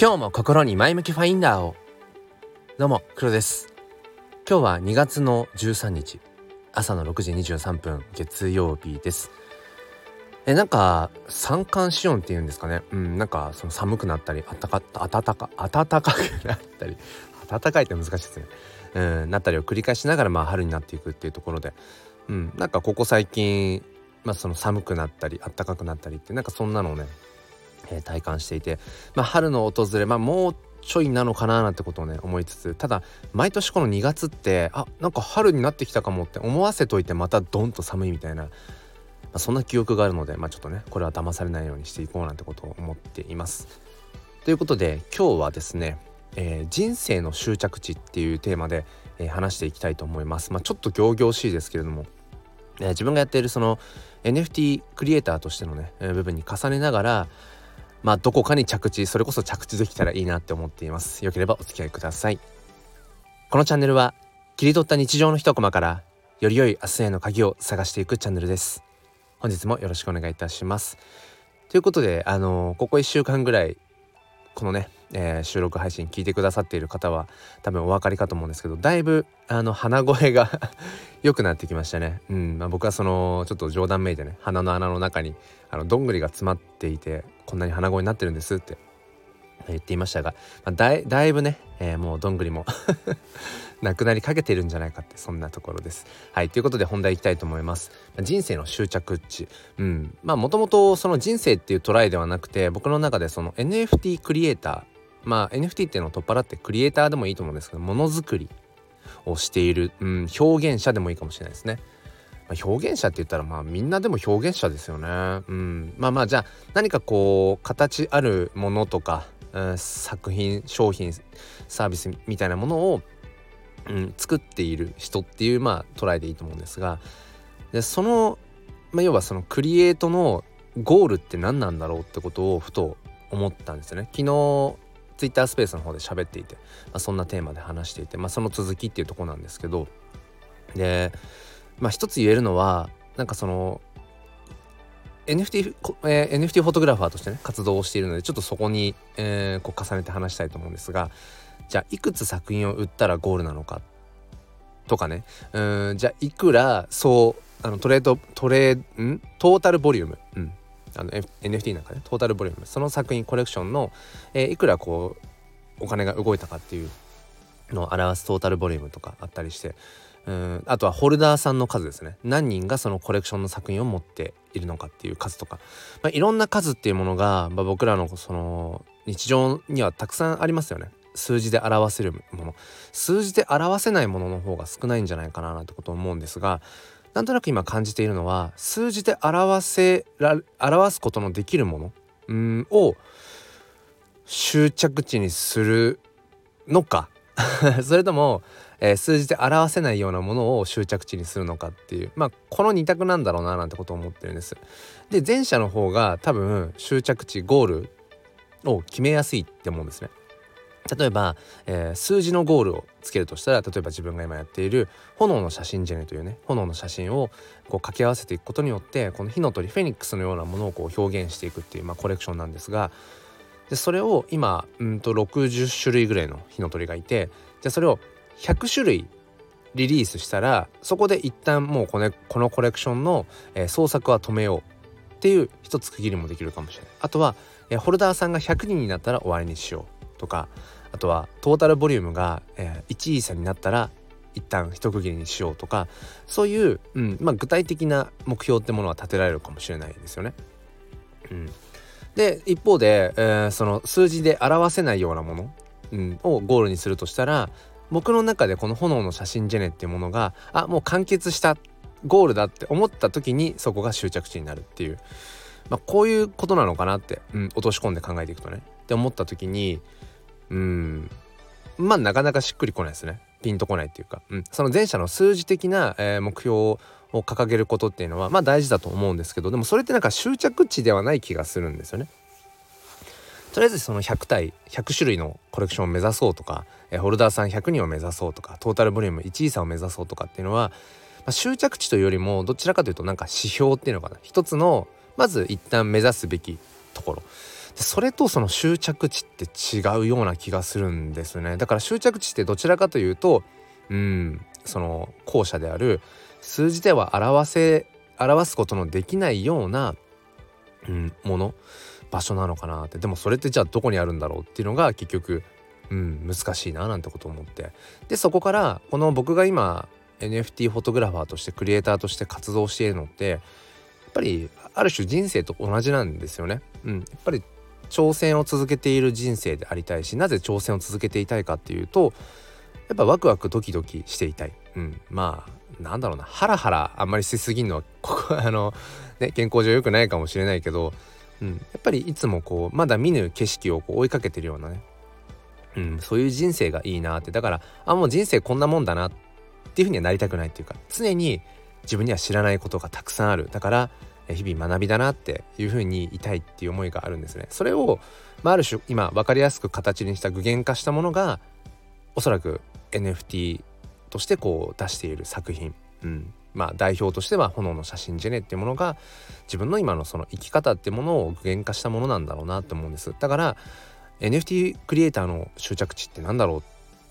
今日も心に前向きファインダーを。どうも黒です。今日は2月の13日。朝の6時23分月曜日です。えなんか三寒四温っていうんですかね。うんなんかその寒くなったり暖か暖か暖かくなったり。暖かいって難しいですね。うんなったりを繰り返しながらまあ春になっていくっていうところで。うんなんかここ最近まあその寒くなったり暖かくなったりってなんかそんなのをねえ、体感していて、まあ、春の訪れ、まあ、もうちょいなのかななんてことをね思いつつただ毎年この2月ってあなんか春になってきたかもって思わせといてまたドンと寒いみたいな、まあ、そんな記憶があるので、まあ、ちょっとねこれは騙されないようにしていこうなんてことを思っています。ということで今日はですね、えー、人生の終着地っていうテーマで、えー、話していきたいと思います。まあ、ちょっと仰々しいですけれども、えー、自分がやっているその NFT クリエイターとしてのね、え部分に重ねながらまあどこかに着地それこそ着地できたらいいなって思っています。よければお付き合いください。このチャンネルは切り取った日常の一コマからより良い明日への鍵を探していくチャンネルです。本日もよろしくお願いいたします。ということであのー、ここ1週間ぐらいこのね、えー、収録配信聞いてくださっている方は多分お分かりかと思うんですけどだいぶあの鼻声が 良くなってきましたね。うんまあ、僕はそのちょっと冗談めいてね鼻の穴の中にあのどんぐりが詰まっていてこんなに鼻声になってるんですって言っていましたが、まあ、だいだいぶね、えー、もうどんぐりも なくなりかけてるんじゃないかってそんなところです。はいということで本題いきたいと思います。人生の終着地うんまあもともとその人生っていうトライではなくて僕の中でその NFT クリエイターまあ NFT っていうのを取っ払ってクリエイターでもいいと思うんですけどものづくりをしている、うん、表現者でもいいかもしれないですね。まあ、表現者って言ったらまあみんなでも表現者ですよね。うん、まあまあじゃあ何かこう形あるものとか、うん、作品商品サービスみたいなものを、うん、作っている人っていうまあ捉えでいいと思うんですがでその、まあ、要はそのクリエイトのゴールって何なんだろうってことをふと思ったんですよね。昨日ツイッタースペースの方で喋っていて、まあ、そんなテーマで話していて、まあ、その続きっていうとこなんですけどでまあ一つ言えるのはなんかその NFT, えー、NFT フォトグラファーとしてね活動をしているのでちょっとそこに、えー、こう重ねて話したいと思うんですがじゃあいくつ作品を売ったらゴールなのかとかねうんじゃあいくらそうあのトレードトレーん？トータルボリューム、うん、あの、F、NFT なんかねトータルボリュームその作品コレクションの、えー、いくらこうお金が動いたかっていうのを表すトータルボリュームとかあったりしてうんあとはホルダーさんの数ですね。何人がそのコレクションの作品を持っているのかっていう数とか、まあ、いろんな数っていうものが、まあ、僕らのその日常にはたくさんありますよね。数字で表せるもの。数字で表せないものの方が少ないんじゃないかななんてことを思うんですがなんとなく今感じているのは数字で表せら表すことのできるものうんを終着地にするのか それとも、えー、数字で表せないようなものを終着地にするのかっていうまあこの2択なんだろうななんてことを思ってるんです。で前者の方が多分終着地ゴールを決めやすいって思うんですね。例えば、えー、数字のゴールをつけるとしたら例えば自分が今やっている炎の写真ジェネというね炎の写真をこう掛け合わせていくことによってこの火の鳥フェニックスのようなものをこう表現していくっていう、まあ、コレクションなんですがでそれを今うんと60種類ぐらいの火の鳥がいてじゃあそれを100種類リリースしたらそこで一旦もうこのこのコレクションの、えー、創作は止めようっていう一つ区切りもできるかもしれない。あとは、えー、ホルダーさんが100人になったら終わりにしようとかあとはトータルボリュームが、えー、1位差になったら一旦一区切りにしようとかそういう、うんまあ、具体的な目標ってものは立てられるかもしれないですよね。うん、で一方で、えー、その数字で表せないようなもの、うん、をゴールにするとしたら僕の中でこの炎の写真ジェネっていうものがあもう完結したゴールだって思った時にそこが終着地になるっていう、まあ、こういうことなのかなって、うん、落とし込んで考えていくとね。って思った時にうん。まあなかなかしっくりこないですね。ピンとこないっていうか、うん、その前者の数字的な、えー、目標を掲げることっていうのはまあ大事だと思うんですけどでもそれってなんか終着地ではない気がするんですよね。とりあえずその100体100種類のコレクションを目指そうとか、えー、ホルダーさん100人を目指そうとかトータルボリューム1位差を目指そうとかっていうのは、まあ、終着地というよりもどちらかというとなんか指標っていうのかな。一つのまず一旦目指すべきところ。それとその終着地って違うような気がするんですね。だから終着地ってどちらかというとうんその後者である数字では表せ表すことのできないような、うん、もの場所なのかなって。でもそれってじゃあどこにあるんだろうっていうのが結局、うん、難しいななんてことを思って。でそこからこの僕が今 NFT フォトグラファーとしてクリエイターとして活動しているのってやっぱりある種人生と同じなんですよね。うん、やっぱり挑戦を続けている人生でありたいしなぜ挑戦を続けていたいかっていうとやっぱワクワクドキドキしていたい、うん、まあなんだろうな。ハラハラあんまりしすぎるのは ここあの、ね、健康上良くないかもしれないけど、うん、やっぱりいつもこうまだ見ぬ景色をこう追いかけてるようなね、うん、そういう人生がいいなって。だからあもう人生こんなもんだなっていうふうにはなりたくないっていうか常に自分には知らないことがたくさんある。だから日々学びだなっていうふうにいたいっていう思いがあるんですね。それを、まあ、ある種今分かりやすく形にした具現化したものがおそらく NFT としてこう出している作品、うん、まあ代表としては「炎の写真ジェネ」っていうものが自分の今のその生き方っていうものを具現化したものなんだろうなって思うんです。だから NFT クリエイターの終着地って何だろうっ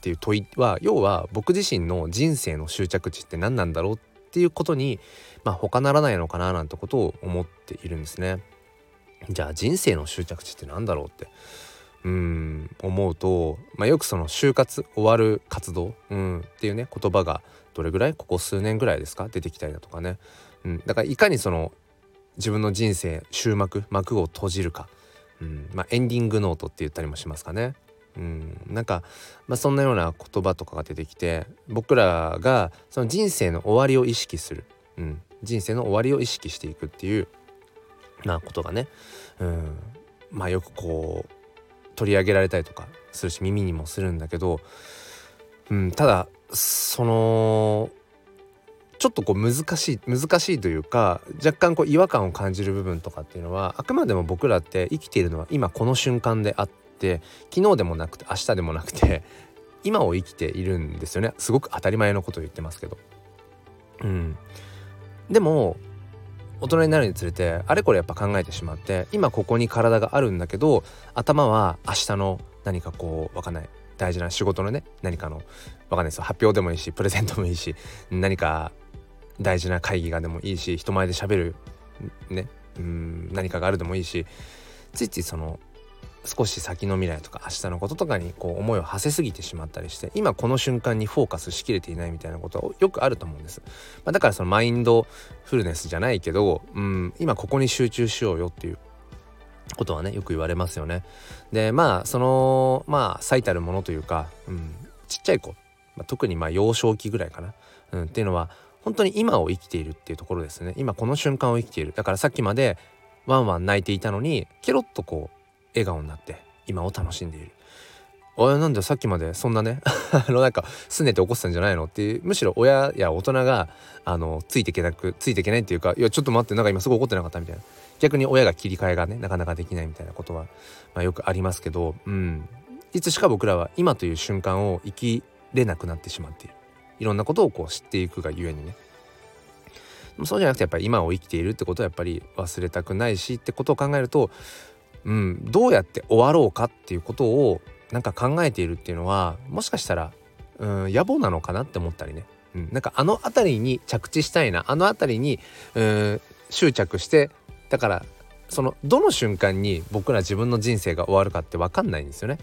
ていう問いは要は僕自身の人生の終着地って何なんだろうっていうことにまあ他ならないのかななんてことを思っているんですね。じゃあ人生の終着地って何だろうってうん思うと、まあ、よくその就活終わる活動、うん、っていうね言葉がどれぐらいここ数年ぐらいですか出てきたりだとかね、うん、だからいかにその自分の人生終幕幕を閉じるか、うんまあ、エンディングノートって言ったりもしますかね。うん、なんか、まあ、そんなような言葉とかが出てきて僕らがその人生の終わりを意識する、うん、人生の終わりを意識していくっていうなことがね、うん、まあよくこう取り上げられたりとかするし耳にもするんだけど、うん、ただそのちょっとこう難しい難しいというか若干こう違和感を感じる部分とかっていうのはあくまでも僕らって生きているのは今この瞬間であって昨日でもなくて明日でもなくて 今を生きているんですよね。すごく当たり前のことを言ってますけど。うん、でも大人になるにつれてあれこれやっぱ考えてしまって今ここに体があるんだけど頭は明日の何かこう分かんない。大事な仕事のね何かの分かんないですよ。発表でもいいしプレゼントもいいし何か大事な会議がでもいいし人前で喋るねうん何かがあるでもいいしついついその少し先の未来とか明日のこととかにこう思いを馳せすぎてしまったりして今この瞬間にフォーカスしきれていないみたいなことはよくあると思うんです、まあ、だからそのマインドフルネスじゃないけど、うん、今ここに集中しようよっていうことはねよく言われますよね。でまあそのまあ最たるものというか、うん、ちっちゃい子、まあ、特にまあ幼少期ぐらいかな、うん、っていうのは本当に今を生きているっていうところですね。今この瞬間を生きている。だからさっきまでワンワン泣いていたのにケロッとこう笑顔になって今を楽しんでいる。おいなんでさっきまでそんなね あのなんかすねて起こしたんじゃないの？っていうむしろ親や大人があのついていけなくついていけないっていうかいやちょっと待ってなんか今すごい怒ってなかったみたいな。逆に親が切り替えがねなかなかできないみたいなことは、まあ、よくありますけどうん。いつしか僕らは今という瞬間を生きれなくなってしまっている。いろんなことをこう知っていくがゆえにね。そうじゃなくてやっぱり今を生きているってことはやっぱり忘れたくないしってことを考えるとうん、どうやって終わろうかっていうことをなんか考えているっていうのはもしかしたら、うん、野暮なのかなって思ったりね、うん、なんかあの辺りに着地したいな。あの辺りに、うん、執着してだからそのどの瞬間に僕ら自分の人生が終わるかって分かんないんですよね。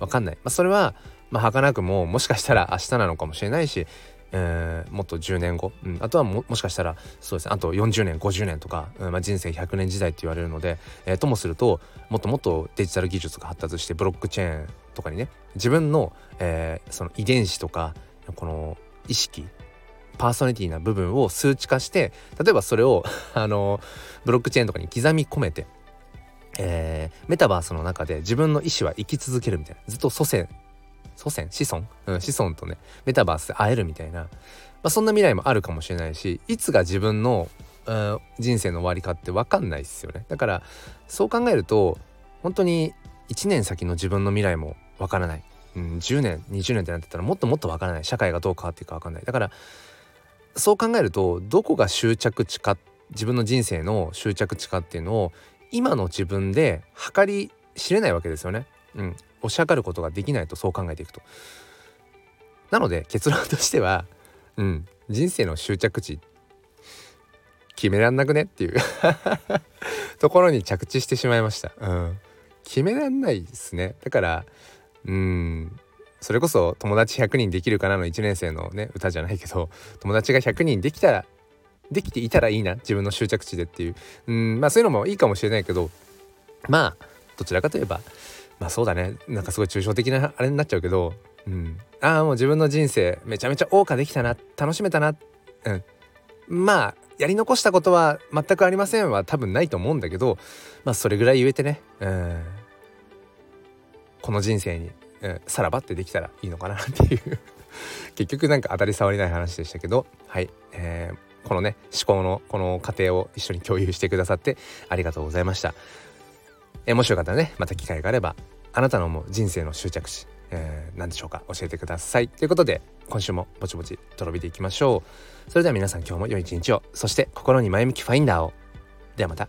分かんない、まあ、それはまあ儚くももしかしたら明日なのかもしれないしえー、もっと10年後、うん、あとはもしかしたらそうですね。あと40年50年とか、うん。まあ、人生100年時代って言われるので、えー、ともするともっともっとデジタル技術が発達してブロックチェーンとかにね自分の,、えー、その遺伝子とかこの意識パーソナリティな部分を数値化して例えばそれを あのブロックチェーンとかに刻み込めて、えー、メタバースの中で自分の意思は生き続けるみたいなずっと祖先祖先？子孫、うん、子孫とねメタバースで会えるみたいな、まあ、そんな未来もあるかもしれないしいつが自分の、うん、人生の終わりかって分かんないですよね。だからそう考えると本当に1年先の自分の未来も分からない、うん、10年20年ってなってたらもっともっと分からない。社会がどう変わっていくか分かんない。だからそう考えるとどこが終着地か自分の人生の終着地かっていうのを今の自分で測り知れないわけですよね。うん、推し量ることができないとそう考えていくと。なので結論としては、うん、人生の終着地決めらんなくねっていう ところに着地してしまいました。うん、決めらんないですね。だからうんそれこそ友達100人できるかなの1年生のね歌じゃないけど友達が100人できたらできていたらいいな自分の終着地でっていううんまあそういうのもいいかもしれないけどまあどちらかといえばまあそうだね。なんかすごい抽象的なあれになっちゃうけど、うん、ああもう自分の人生めちゃめちゃ謳歌できたな楽しめたな、うん、まあやり残したことは全くありませんは多分ないと思うんだけどまあそれぐらい言えてね、うん、この人生に、うん、さらばってできたらいいのかなっていう。結局なんか当たり障りない話でしたけどはい、えー、このね思考のこの過程を一緒に共有してくださってありがとうございました。えー、もしよかったらねまた機会があればあなたの思う人生の終着地、えー、何でしょうか教えてください。ということで今週もぼちぼちとろびていきましょう。それでは皆さん今日も良い一日を。そして心に前向きファインダーを。ではまた。